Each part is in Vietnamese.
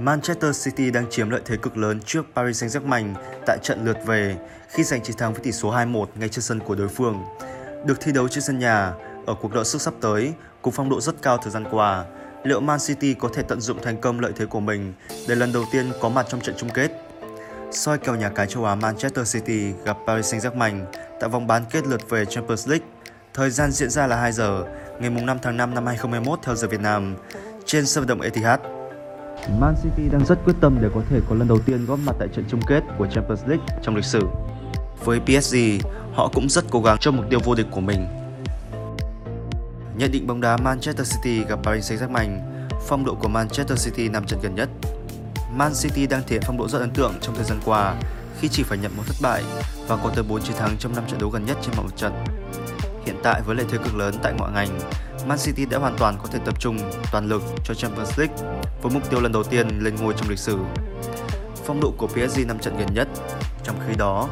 Manchester City đang chiếm lợi thế cực lớn trước Paris Saint-Germain tại trận lượt về khi giành chiến thắng với tỷ số 2-1 ngay trên sân của đối phương. Được thi đấu trên sân nhà, ở cuộc đọ sức sắp tới, cùng phong độ rất cao thời gian qua, liệu Man City có thể tận dụng thành công lợi thế của mình để lần đầu tiên có mặt trong trận chung kết? soi kèo nhà cái châu Á Manchester City gặp Paris Saint-Germain tại vòng bán kết lượt về Champions League. Thời gian diễn ra là 2 giờ, ngày 5 tháng 5 năm 2021 theo giờ Việt Nam, trên sân vận động Etihad. Man City đang rất quyết tâm để có thể có lần đầu tiên góp mặt tại trận chung kết của Champions League trong lịch sử. Với PSG, họ cũng rất cố gắng cho mục tiêu vô địch của mình. Nhận định bóng đá Manchester City gặp Paris Saint-Germain, phong độ của Manchester City nằm trận gần nhất. Man City đang thể hiện phong độ rất ấn tượng trong thời gian qua khi chỉ phải nhận một thất bại và có tới 4 chiến thắng trong 5 trận đấu gần nhất trên mọi mặt trận. Hiện tại với lợi thế cực lớn tại ngoại ngành, Man City đã hoàn toàn có thể tập trung toàn lực cho Champions League với mục tiêu lần đầu tiên lên ngôi trong lịch sử. Phong độ của PSG năm trận gần nhất, trong khi đó,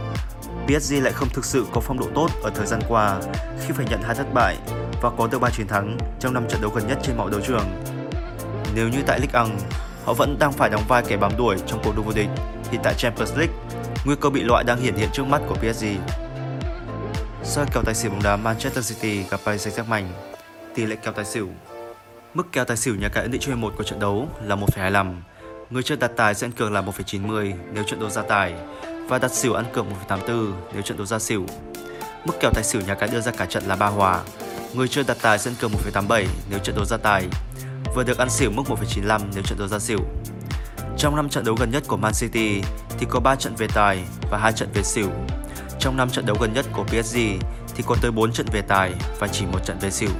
PSG lại không thực sự có phong độ tốt ở thời gian qua khi phải nhận hai thất bại và có được 3 chiến thắng trong năm trận đấu gần nhất trên mọi đấu trường. Nếu như tại Ligue 1, họ vẫn đang phải đóng vai kẻ bám đuổi trong cuộc đua vô địch thì tại Champions League, nguy cơ bị loại đang hiển hiện trước mắt của PSG. Soi kèo tài xỉu bóng đá Manchester City gặp Paris Saint-Germain, tỷ lệ kèo tài xỉu. Mức kèo tài xỉu nhà cái ấn định cho 1 của trận đấu là 1,25. Người chơi đặt tài sẽ ăn cược là 1,90 nếu trận đấu ra tài và đặt xỉu ăn cược 1,84 nếu trận đấu ra xỉu. Mức kèo tài xỉu nhà cái đưa ra cả trận là ba hòa. Người chơi đặt tài sẽ ăn cược 1,87 nếu trận đấu ra tài vừa được ăn xỉu mức 1,95 nếu trận đấu ra xỉu. Trong 5 trận đấu gần nhất của Man City thì có 3 trận về tài và 2 trận về xỉu. Trong 5 trận đấu gần nhất của PSG thì có tới 4 trận về tài và chỉ một trận về xỉu.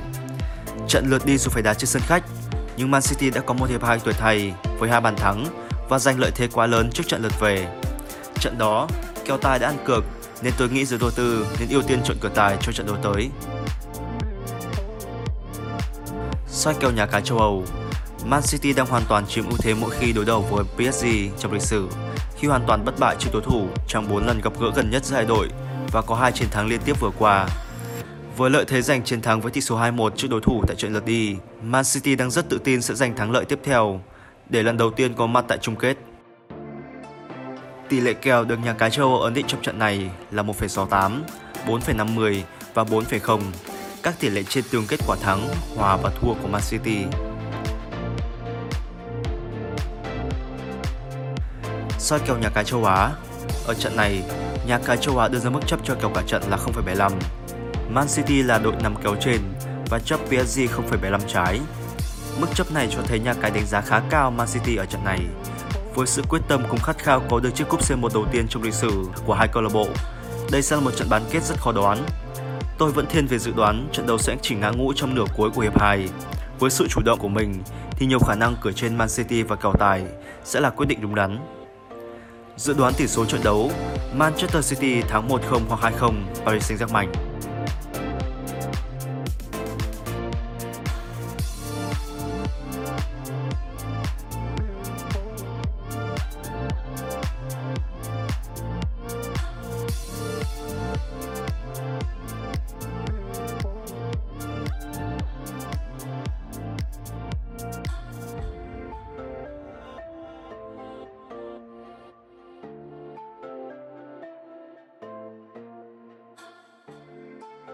Trận lượt đi dù phải đá trên sân khách, nhưng Man City đã có một hiệp hai tuổi thầy với hai bàn thắng và giành lợi thế quá lớn trước trận lượt về. Trận đó, kèo tài đã ăn cược nên tôi nghĩ giới đầu tư nên ưu tiên chọn cửa tài cho trận đấu tới. soi kèo nhà cái châu Âu. Man City đang hoàn toàn chiếm ưu thế mỗi khi đối đầu với PSG trong lịch sử, khi hoàn toàn bất bại trước đối thủ trong 4 lần gặp gỡ gần nhất giữa hai đội và có hai chiến thắng liên tiếp vừa qua. Với lợi thế giành chiến thắng với tỷ số 2-1 trước đối thủ tại trận lượt đi, Man City đang rất tự tin sẽ giành thắng lợi tiếp theo để lần đầu tiên có mặt tại chung kết. Tỷ lệ kèo được nhà cái châu Âu ấn định trong trận này là 1,68, 4,50 và 4,0 các tỷ lệ trên tương kết quả thắng, hòa và thua của Man City. soi kèo nhà cái châu Á Ở trận này, nhà cái châu Á đưa ra mức chấp cho kèo cả trận là 0,75. Man City là đội nằm kéo trên và chấp PSG 0,75 trái. Mức chấp này cho thấy nhà cái đánh giá khá cao Man City ở trận này. Với sự quyết tâm cùng khát khao có được chiếc cúp C1 đầu tiên trong lịch sử của hai câu lạc bộ, đây sẽ là một trận bán kết rất khó đoán Tôi vẫn thiên về dự đoán trận đấu sẽ chỉ ngã ngũ trong nửa cuối của hiệp 2. Với sự chủ động của mình thì nhiều khả năng cửa trên Man City và kèo tài sẽ là quyết định đúng đắn. Dự đoán tỷ số trận đấu Manchester City thắng 1-0 hoặc 2-0 Paris Saint-Germain